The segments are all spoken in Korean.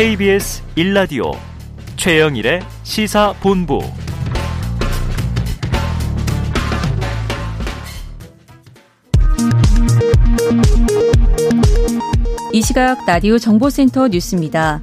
KBS 1라디오 최영일의 시사본부 이 시각 라디오 정보센터 뉴스입니다.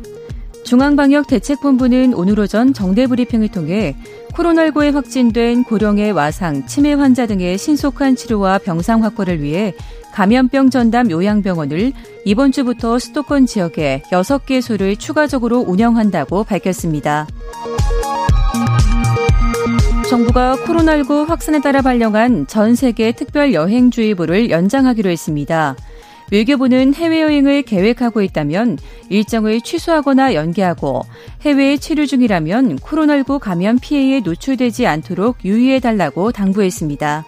중앙방역대책본부는 오늘 오전 정대 브리핑을 통해 코로나19에 확진된 고령의 와상, 치매 환자 등의 신속한 치료와 병상 확보를 위해 감염병 전담 요양병원을 이번 주부터 수도권 지역에 6개 소를 추가적으로 운영한다고 밝혔습니다. 정부가 코로나19 확산에 따라 발령한 전 세계 특별 여행주의보를 연장하기로 했습니다. 외교부는 해외여행을 계획하고 있다면 일정을 취소하거나 연기하고 해외에 치료 중이라면 코로나19 감염 피해에 노출되지 않도록 유의해달라고 당부했습니다.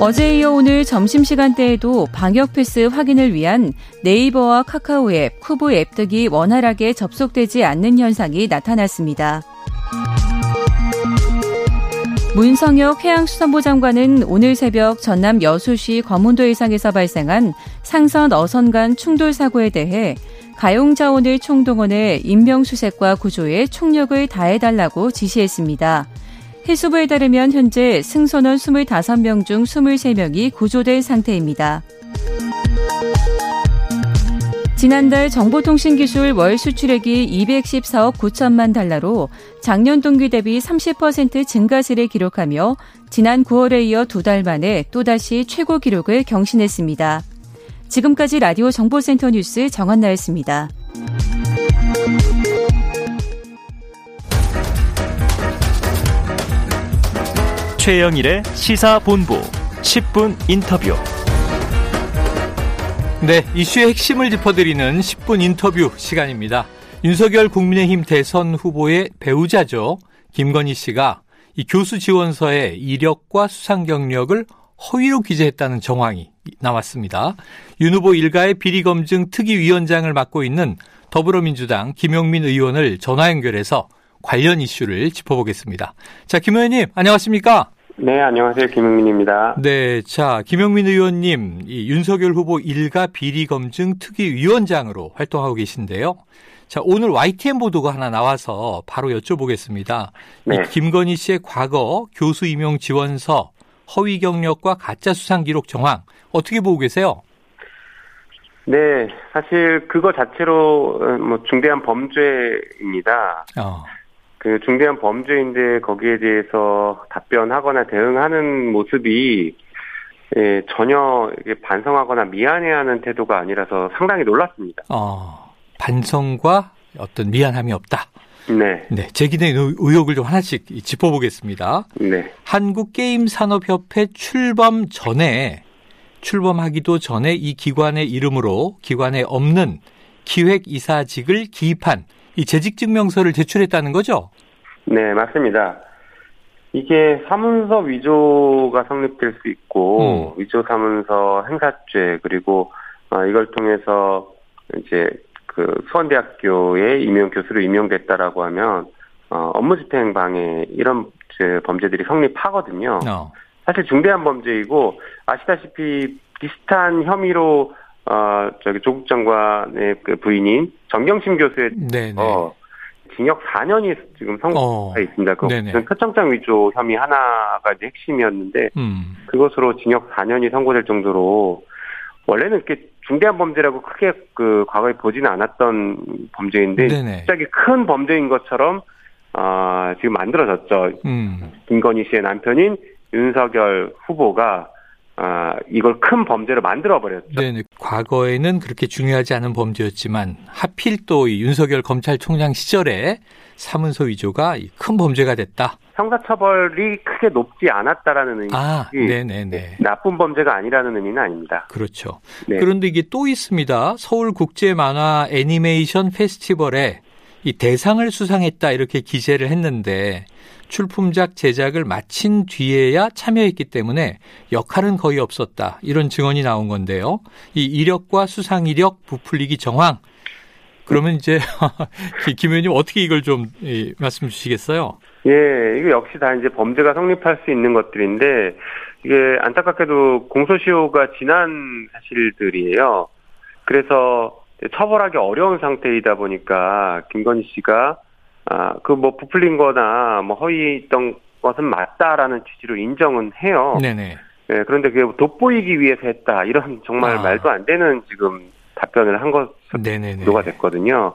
어제 이어 오늘 점심시간대에도 방역 패스 확인을 위한 네이버와 카카오 앱, 쿠브 앱 등이 원활하게 접속되지 않는 현상이 나타났습니다. 문성혁 해양수산부 장관은 오늘 새벽 전남 여수시 검문도 해상에서 발생한 상선 어선 간 충돌 사고에 대해 가용 자원을 총동원해 인명수색과 구조에 총력을 다해달라고 지시했습니다. 해수부에 따르면 현재 승선원 25명 중 23명이 구조된 상태입니다. 지난달 정보통신기술 월 수출액이 214억 9천만 달러로 작년 동기 대비 30% 증가세를 기록하며 지난 9월에 이어 두 달 만에 또다시 최고 기록을 경신했습니다. 지금까지 라디오 정보센터 뉴스 정한나였습니다. 최영일의 시사본부 10분 인터뷰. 네, 이슈의 핵심을 짚어드리는 10분 인터뷰 시간입니다. 윤석열 국민의힘 대선 후보의 배우자죠. 김건희 씨가 이 교수 지원서에 이력과 수상 경력을 허위로 기재했다는 정황이 나왔습니다. 윤 후보 일가의 비리 검증 특위위원장을 맡고 있는 더불어민주당 김용민 의원을 전화 연결해서 관련 이슈를 짚어보겠습니다. 자, 김 의원님, 안녕하십니까? 네, 안녕하세요. 김용민입니다. 네, 자, 김영민 의원님, 이 윤석열 후보 일가 비리 검증 특위위원장으로 활동하고 계신데요. 자, 오늘 YTN 보도가 하나 나와서 바로 여쭤보겠습니다. 네. 이 김건희 씨의 과거 교수 임용 지원서 허위 경력과 가짜 수상 기록 정황 어떻게 보고 계세요? 네, 사실 그거 자체로 어, 뭐 중대한 범죄입니다. 어. 그 중대한 범죄인데 거기에 대해서 답변하거나 대응하는 모습이 예, 전혀 반성하거나 미안해하는 태도가 아니라서 상당히 놀랐습니다. 어, 반성과 어떤 미안함이 없다. 네. 네. 제기된 의혹을 좀 하나씩 짚어보겠습니다. 네. 한국게임산업협회 출범 전에, 출범하기도 전에 이 기관의 이름으로 기관에 없는 기획이사직을 기입한 이 재직증명서를 제출했다는 거죠? 네, 맞습니다. 이게 사문서 위조가 성립될 수 있고 음. 위조 사문서 행사죄 그리고 어, 이걸 통해서 이제 그 수원대학교에 임용 교수로 임용됐다라고 하면 어, 업무 집행 방해 이런 범죄들이 성립하거든요. 어. 사실 중대한 범죄이고 아시다시피 비슷한 혐의로 어, 저기 조국 장관의 그 부인인 정경심 교수의 어, 징역 4년이 지금 선고가 어. 있습니다. 그 표창장 위조 혐의 하나가 이제 핵심이었는데 음. 그것으로 징역 4년이 선고될 정도로 원래는 이렇게 중대한 범죄라고 크게 그 과거에 보지는 않았던 범죄인데 네네. 갑자기 큰 범죄인 것처럼 어, 지금 만들어졌죠. 음. 김건희 씨의 남편인 윤석열 후보가 아, 이걸 큰 범죄로 만들어 버렸죠. 네, 과거에는 그렇게 중요하지 않은 범죄였지만 하필 또 이 윤석열 검찰총장 시절에 사문서 위조가 큰 범죄가 됐다. 형사처벌이 크게 높지 않았다라는 의미. 아, 네네네. 나쁜 범죄가 아니라는 의미는 아닙니다. 그렇죠. 네. 그런데 이게 또 있습니다. 서울 국제 만화 애니메이션 페스티벌에 이 대상을 수상했다 이렇게 기재를 했는데 출품작 제작을 마친 뒤에야 참여했기 때문에 역할은 거의 없었다. 이런 증언이 나온 건데요. 이 이력과 수상 이력 부풀리기 정황. 그러면 이제 김 의원님 어떻게 이걸 좀 말씀 주시겠어요? 예, 이거 역시 다 이제 범죄가 성립할 수 있는 것들인데 이게 안타깝게도 공소시효가 지난 사실들이에요. 그래서 처벌하기 어려운 상태이다 보니까 김건희 씨가 아, 그 뭐 부풀린 거나 뭐 허위했던 것은 맞다라는 취지로 인정은 해요. 네네. 네, 그런데 그게 돋보이기 위해서 했다. 이런 정말 아. 말도 안 되는 지금 답변을 한. 것으로가 됐거든요.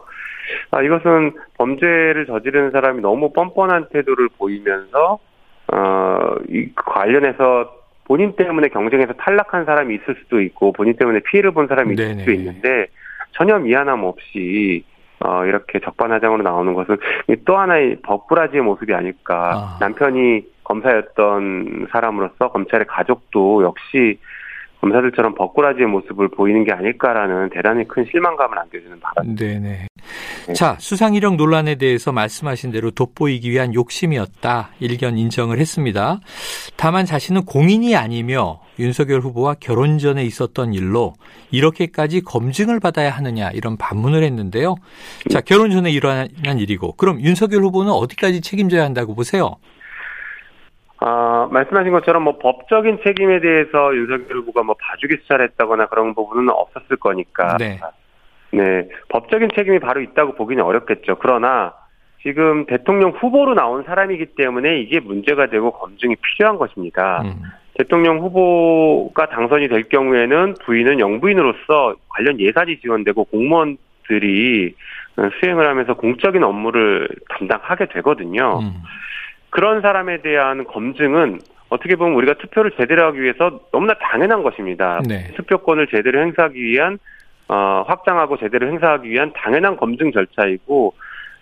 아, 이것은 범죄를 저지르는 사람이 너무 뻔뻔한 태도를 보이면서, 어, 이 관련해서 본인 때문에 경쟁에서 탈락한 사람이 있을 수도 있고, 본인 때문에 피해를 본 사람이 있을 네네. 수도 있는데, 전혀 미안함 없이, 어, 이렇게 적반하장으로 나오는 것은 또 하나의 법꾸라지의 모습이 아닐까. 아. 남편이 검사였던 사람으로서 검찰의 가족도 역시 검사들처럼 법꾸라지의 모습을 보이는 게 아닐까라는 대단히 큰 실망감을 안겨주는 바람. 네네. 네. 자, 수상 이력 논란에 대해서 말씀하신 대로 돋보이기 위한 욕심이었다. 일견 인정을 했습니다. 다만 자신은 공인이 아니며 윤석열 후보와 결혼 전에 있었던 일로 이렇게까지 검증을 받아야 하느냐 이런 반문을 했는데요. 자, 결혼 전에 일어난 일이고 그럼 윤석열 후보는 어디까지 책임져야 한다고 보세요? 아, 말씀하신 것처럼 뭐 법적인 책임에 대해서 윤석열 후보가 뭐 봐주기 수사를 했다거나 그런 부분은 없었을 거니까. 네. 네, 법적인 책임이 바로 있다고 보기는 어렵겠죠. 그러나 지금 대통령 후보로 나온 사람이기 때문에 이게 문제가 되고 검증이 필요한 것입니다. 음, 대통령 후보가 당선이 될 경우에는 부인은 영부인으로서 관련 예산이 지원되고 공무원들이 수행을 하면서 공적인 업무를 담당하게 되거든요. 음. 그런 사람에 대한 검증은 어떻게 보면 우리가 투표를 제대로 하기 위해서 너무나 당연한 것입니다. 네. 투표권을 제대로 행사하기 위한 어, 확장하고 제대로 행사하기 위한 당연한 검증 절차이고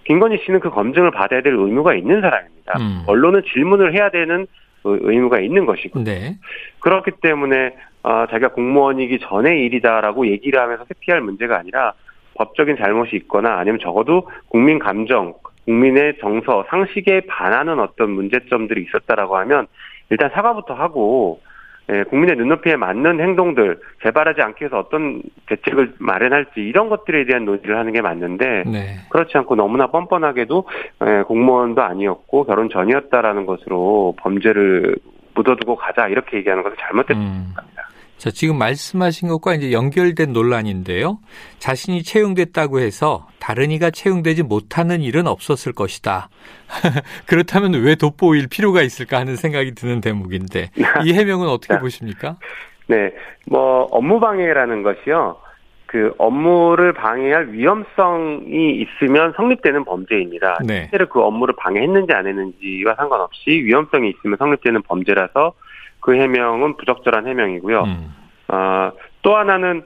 김건희 씨는 그 검증을 받아야 될 의무가 있는 사람입니다. 음. 언론은 질문을 해야 되는 의- 의무가 있는 것이고 네. 그렇기 때문에 어, 자기가 공무원이기 전의 일이다라고 얘기를 하면서 회피할 문제가 아니라 법적인 잘못이 있거나 아니면 적어도 국민 감정, 국민의 정서, 상식에 반하는 어떤 문제점들이 있었다라고 하면 일단 사과부터 하고 예, 국민의 눈높이에 맞는 행동들 개발하지 않기 위해서 어떤 대책을 마련할지 이런 것들에 대한 논의를 하는 게 맞는데 네. 그렇지 않고 너무나 뻔뻔하게도 예, 공무원도 아니었고 결혼 전이었다라는 것으로 범죄를 묻어두고 가자 이렇게 얘기하는 것은 잘못됐다. 음. 자, 지금 말씀하신 것과 이제 연결된 논란인데요. 자신이 채용됐다고 해서 다른 이가 채용되지 못하는 일은 없었을 것이다. 그렇다면 왜 돋보일 필요가 있을까 하는 생각이 드는 대목인데 이 해명은 어떻게 네. 보십니까? 네, 뭐 업무 방해라는 것이요. 그 업무를 방해할 위험성이 있으면 성립되는 범죄입니다. 네. 실제로 그 업무를 방해했는지 안 했는지와 상관없이 위험성이 있으면 성립되는 범죄라서 그 해명은 부적절한 해명이고요. 음. 아, 또 하나는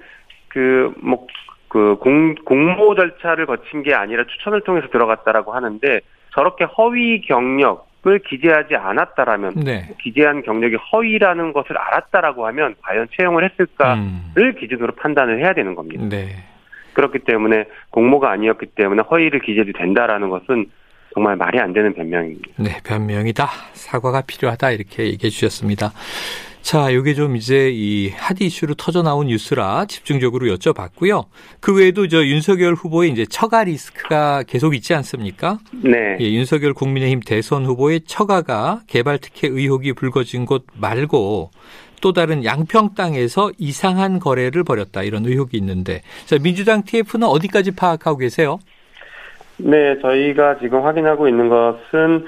그, 뭐, 그 공, 공모 절차를 거친 게 아니라 추천을 통해서 들어갔다라고 하는데 저렇게 허위 경력을 기재하지 않았다라면 네. 기재한 경력이 허위라는 것을 알았다라고 하면 과연 채용을 했을까를 음. 기준으로 판단을 해야 되는 겁니다. 네. 그렇기 때문에 공모가 아니었기 때문에 허위를 기재도 된다라는 것은 정말 말이 안 되는 변명입니다. 네, 변명이다. 사과가 필요하다. 이렇게 얘기해 주셨습니다. 자, 요게 좀 이제 이 핫 이슈로 터져 나온 뉴스라 집중적으로 여쭤봤고요. 그 외에도 저 윤석열 후보의 이제 처가 리스크가 계속 있지 않습니까? 네. 예, 윤석열 국민의힘 대선 후보의 처가가 개발 특혜 의혹이 불거진 곳 말고 또 다른 양평 땅에서 이상한 거래를 벌였다 이런 의혹이 있는데 자, 민주당 TF는 어디까지 파악하고 계세요? 네, 저희가 지금 확인하고 있는 것은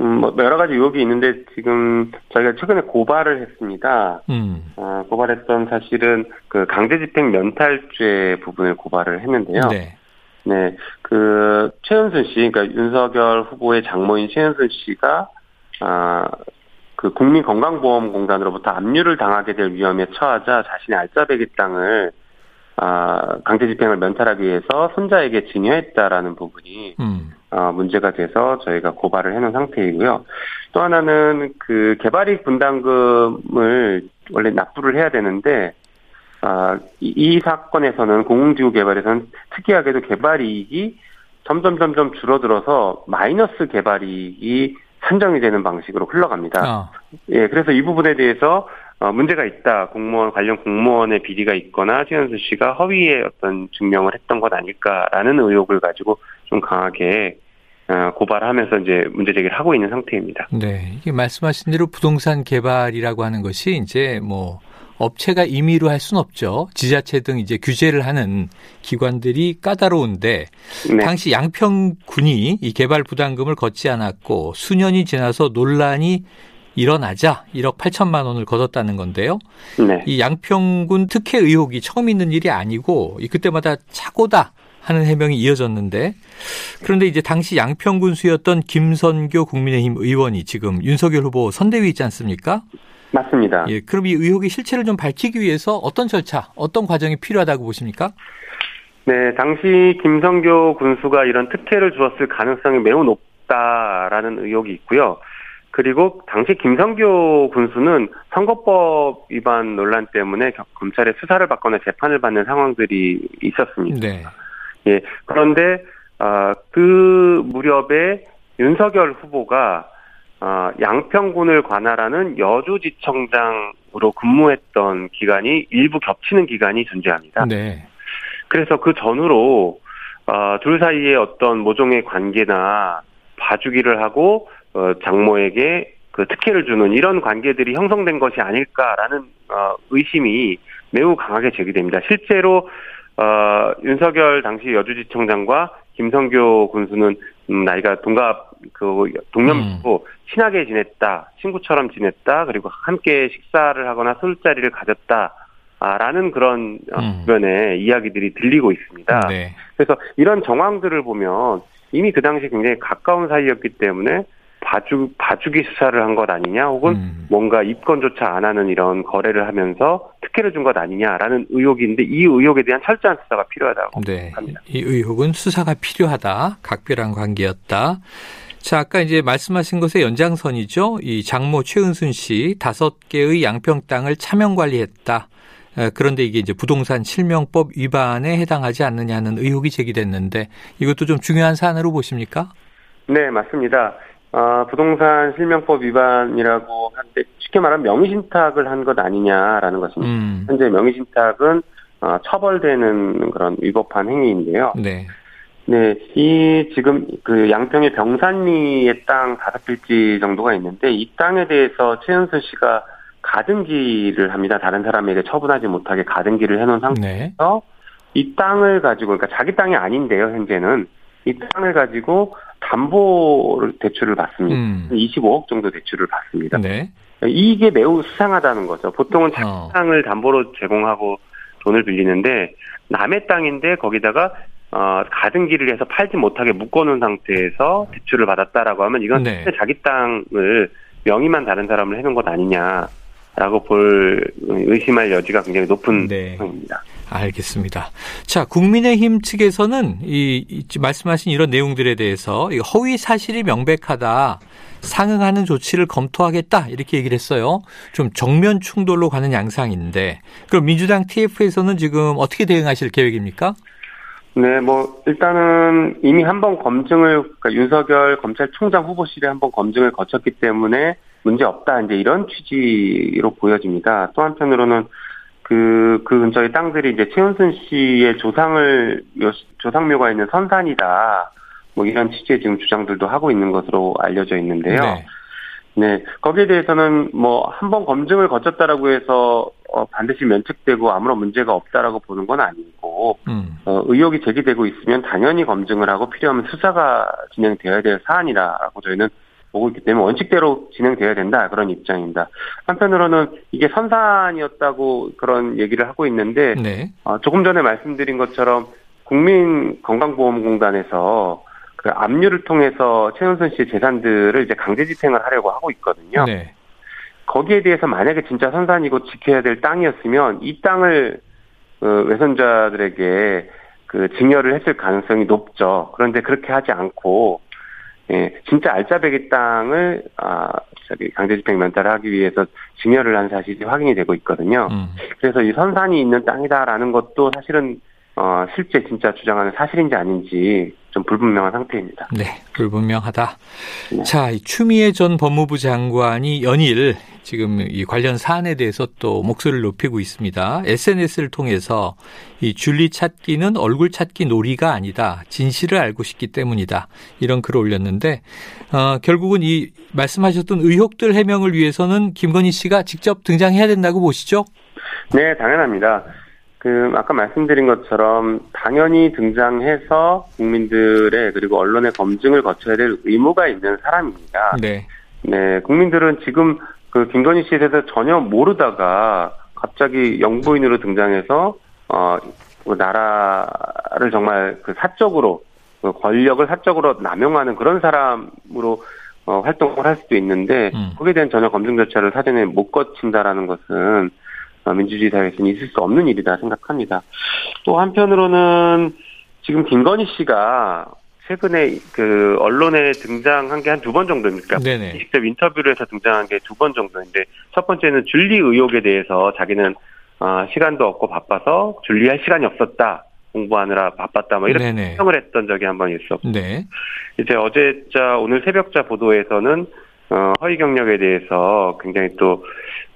음, 뭐 여러 가지 의혹이 있는데 지금 저희가 최근에 고발을 했습니다. 음. 어, 고발했던 사실은 그 강제집행 면탈죄 부분을 고발을 했는데요. 네. 네, 그 최은순 씨, 그러니까 윤석열 후보의 장모인 최은순 씨가 아, 그 국민건강보험공단으로부터 압류를 당하게 될 위험에 처하자 자신의 알짜배기 땅을 아, 강제 집행을 면탈하기 위해서 손자에게 증여했다라는 부분이 음. 어, 문제가 돼서 저희가 고발을 해놓은 상태이고요. 또 하나는 그 개발이익 분담금을 원래 납부를 해야 되는데 아, 이, 이 사건에서는 공공지구 개발에서는 특이하게도 개발이익이 점점 점점 줄어들어서 마이너스 개발이익이 산정이 되는 방식으로 흘러갑니다. 아, 예, 그래서 이 부분에 대해서 어, 문제가 있다. 공무원 관련 공무원의 비리가 있거나 최현수 씨가 허위의 어떤 증명을 했던 것 아닐까라는 의혹을 가지고 좀 강하게 어, 고발하면서 이제 문제 제기를 하고 있는 상태입니다. 네. 이게 말씀하신 대로 부동산 개발이라고 하는 것이 이제 뭐 업체가 임의로 할 수는 없죠. 지자체 등 이제 규제를 하는 기관들이 까다로운데 네. 당시 양평군이 이 개발 부담금을 걷지 않았고 수년이 지나서 논란이 일어나자 1억 8천만 원을 걷었다는 건데요. 네. 이 양평군 특혜 의혹이 처음 있는 일이 아니고 그때마다 차고다 하는 해명이 이어졌는데 그런데 이제 당시 양평군수였던 김선교 국민의힘 의원이 지금 윤석열 후보 선대위 있지 않습니까? 맞습니다. 예, 그럼 이 의혹의 실체를 좀 밝히기 위해서 어떤 절차, 어떤 과정이 필요하다고 보십니까? 네, 당시 김성교 군수가 이런 특혜를 주었을 가능성이 매우 높다라는 의혹이 있고요. 그리고 당시 김성교 군수는 선거법 위반 논란 때문에 검찰의 수사를 받거나 재판을 받는 상황들이 있었습니다. 네. 예. 그런데 어, 그 무렵에 윤석열 후보가 어, 양평군을 관할하는 여주지청장으로 근무했던 기간이 일부 겹치는 기간이 존재합니다. 네. 그래서 그 전후로 어, 둘 사이에 어떤 모종의 관계나 봐주기를 하고 어, 장모에게 그 특혜를 주는 이런 관계들이 형성된 것이 아닐까라는 어, 의심이 매우 강하게 제기됩니다. 실제로 어, 윤석열 당시 여주지청장과 김성교 군수는 음, 나이가 동갑 그 동년이고 음. 친하게 지냈다, 친구처럼 지냈다, 그리고 함께 식사를 하거나 술자리를 가졌다. 라는 그런 어, 음. 주변의 이야기들이 들리고 있습니다. 네. 그래서 이런 정황들을 보면 이미 그 당시 굉장히 가까운 사이였기 때문에 봐주, 봐주기 수사를 한 것 아니냐, 혹은 음. 뭔가 입건조차 안 하는 이런 거래를 하면서 특혜를 준 것 아니냐라는 의혹인데 이 의혹에 대한 철저한 수사가 필요하다고 네. 합니다. 이 의혹은 수사가 필요하다. 각별한 관계였다. 자, 아까 이제 말씀하신 것의 연장선이죠. 이 장모 최은순 씨 다섯 개의 양평 땅을 차명 관리했다. 그런데 이게 이제 부동산 실명법 위반에 해당하지 않느냐는 의혹이 제기됐는데 이것도 좀 중요한 사안으로 보십니까? 네, 맞습니다. 어, 부동산 실명법 위반이라고 하는데 쉽게 말하면 명의신탁을 한 것 아니냐라는 것입니다. 음. 현재 명의신탁은 어, 처벌되는 그런 위법한 행위인데요. 네. 네, 이 지금 그 양평의 병산리의 땅 다섯 필지 정도가 있는데 이 땅에 대해서 최은수 씨가 가등기를 합니다. 다른 사람에게 처분하지 못하게 가등기를 해놓은 상태에서 네. 이 땅을 가지고 그러니까 자기 땅이 아닌데요. 현재는 이 땅을 가지고 담보 대출을 받습니다. 음. 25억 정도 대출을 받습니다. 네. 이게 매우 수상하다는 거죠. 보통은 자기 어. 땅을 담보로 제공하고 돈을 빌리는데 남의 땅인데 거기다가 어, 가등기를 해서 팔지 못하게 묶어놓은 상태에서 대출을 받았다라고 하면 이건 네. 자기 땅을 명의만 다른 사람을 해놓은 것 아니냐라고 볼 의심할 여지가 굉장히 높은 네. 상황입니다. 알겠습니다. 자, 국민의힘 측에서는 이, 이 말씀하신 이런 내용들에 대해서 허위 사실이 명백하다. 상응하는 조치를 검토하겠다 이렇게 얘기를 했어요. 좀 정면 충돌로 가는 양상인데 그럼 민주당 TF에서는 지금 어떻게 대응하실 계획입니까? 네, 뭐 일단은 이미 한 번 검증을 그러니까 윤석열 검찰총장 후보실에 한 번 검증을 거쳤기 때문에 문제 없다 이제 이런 취지로 보여집니다. 또 한편으로는 그, 그 근처의 땅들이 이제 최은순 씨의 조상을, 조상묘가 있는 선산이다. 뭐 이런 취지의 지금 주장들도 하고 있는 것으로 알려져 있는데요. 네. 네. 거기에 대해서는 뭐 한 번 검증을 거쳤다라고 해서 어, 반드시 면책되고 아무런 문제가 없다라고 보는 건 아니고 음. 어, 의혹이 제기되고 있으면 당연히 검증을 하고 필요하면 수사가 진행되어야 될 사안이라고 저희는 보고 있기 때문에 원칙대로 진행돼야 된다 그런 입장입니다. 한편으로는 이게 선산이었다고 그런 얘기를 하고 있는데 네. 어, 조금 전에 말씀드린 것처럼 국민건강보험공단에서 그 압류를 통해서 최은순 씨의 재산들을 이제 강제 집행을 하려고 하고 있거든요. 네. 거기에 대해서 만약에 진짜 선산이고 지켜야 될 땅이었으면 이 땅을 그 외손자들에게 그 증여를 했을 가능성이 높죠. 그런데 그렇게 하지 않고 예, 진짜 알짜배기 땅을 아 저기 강제집행 면탈을 하기 위해서 증여를 한 사실이 확인이 되고 있거든요. 음. 그래서 이 선산이 있는 땅이다라는 것도 사실은 어 실제 진짜 주장하는 사실인지 아닌지 좀 불분명한 상태입니다. 네, 불분명하다. 네. 자, 추미애 전 법무부 장관이 연일 지금 이 관련 사안에 대해서 또 목소리를 높이고 있습니다. SNS를 통해서 이 줄리 찾기는 얼굴 찾기 놀이가 아니다. 진실을 알고 싶기 때문이다. 이런 글을 올렸는데 어, 결국은 이 말씀하셨던 의혹들 해명을 위해서는 김건희 씨가 직접 등장해야 된다고 보시죠? 네, 당연합니다. 그 아까 말씀드린 것처럼 당연히 등장해서 국민들의 그리고 언론의 검증을 거쳐야 될 의무가 있는 사람입니다. 네. 네, 국민들은 지금 그 김건희 씨에 대해서 전혀 모르다가 갑자기 영부인으로 등장해서 어그 나라를 정말 그 사적으로 그 권력을 사적으로 남용하는 그런 사람으로 어, 활동을 할 수도 있는데 음. 거기에 대한 전혀 검증 절차를 사전에 못 거친다라는 것은 어, 민주주의 사회에서는 있을 수 없는 일이다 생각합니다. 또 한편으로는 지금 김건희 씨가 최근에 그 언론에 등장한 게 한 두 번 정도입니까? 네네. 직접 인터뷰를 해서 등장한 게 두 번 정도인데 첫 번째는 줄리 의혹에 대해서 자기는 어, 시간도 없고 바빠서 줄리할 시간이 없었다 공부하느라 바빴다 뭐 이렇게 네네. 설명을 했던 적이 한 번 있었고 네. 이제 어제자 오늘 새벽자 보도에서는 어, 허위 경력에 대해서 굉장히 또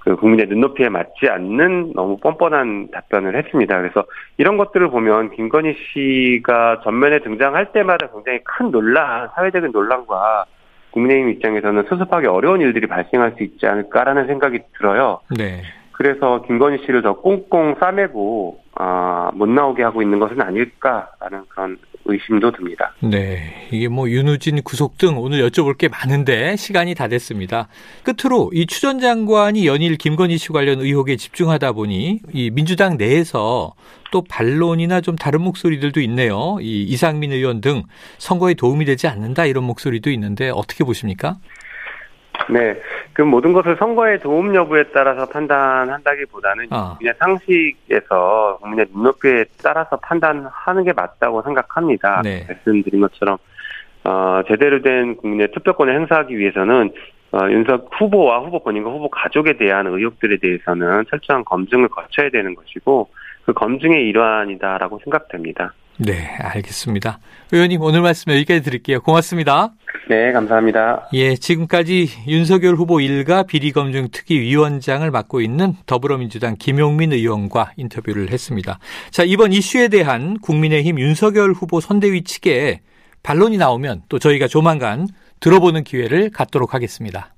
그 국민의 눈높이에 맞지 않는 너무 뻔뻔한 답변을 했습니다. 그래서 이런 것들을 보면 김건희 씨가 전면에 등장할 때마다 굉장히 큰 논란, 사회적인 논란과 국민의힘 입장에서는 수습하기 어려운 일들이 발생할 수 있지 않을까라는 생각이 들어요. 네. 그래서 김건희 씨를 더 꽁꽁 싸매고 아, 못 나오게 하고 있는 것은 아닐까라는 그런 의심도 듭니다. 네. 이게 뭐 윤우진 구속 등 오늘 여쭤볼 게 많은데 시간이 다 됐습니다. 끝으로 이 추 전 장관이 연일 김건희 씨 관련 의혹에 집중하다 보니 이 민주당 내에서 또 반론이나 좀 다른 목소리들도 있네요. 이 이상민 의원 등 선거에 도움이 되지 않는다 이런 목소리도 있는데 어떻게 보십니까? 네, 그 모든 것을 선거의 도움 여부에 따라서 판단한다기보다는 아. 그냥 상식에서 국민의 눈높이에 따라서 판단하는 게 맞다고 생각합니다. 네. 말씀드린 것처럼 어, 제대로 된 국민의 투표권을 행사하기 위해서는 어, 윤석 후보와 후보 본인과 후보 가족에 대한 의혹들에 대해서는 철저한 검증을 거쳐야 되는 것이고 그 검증의 일환이다라고 생각됩니다. 네, 알겠습니다. 의원님 오늘 말씀 여기까지 드릴게요. 고맙습니다. 네, 감사합니다. 예, 지금까지 윤석열 후보 일가 비리검증 특위위원장을 맡고 있는 더불어민주당 김용민 의원과 인터뷰를 했습니다. 자, 이번 이슈에 대한 국민의힘 윤석열 후보 선대위 측에 반론이 나오면 또 저희가 조만간 들어보는 기회를 갖도록 하겠습니다.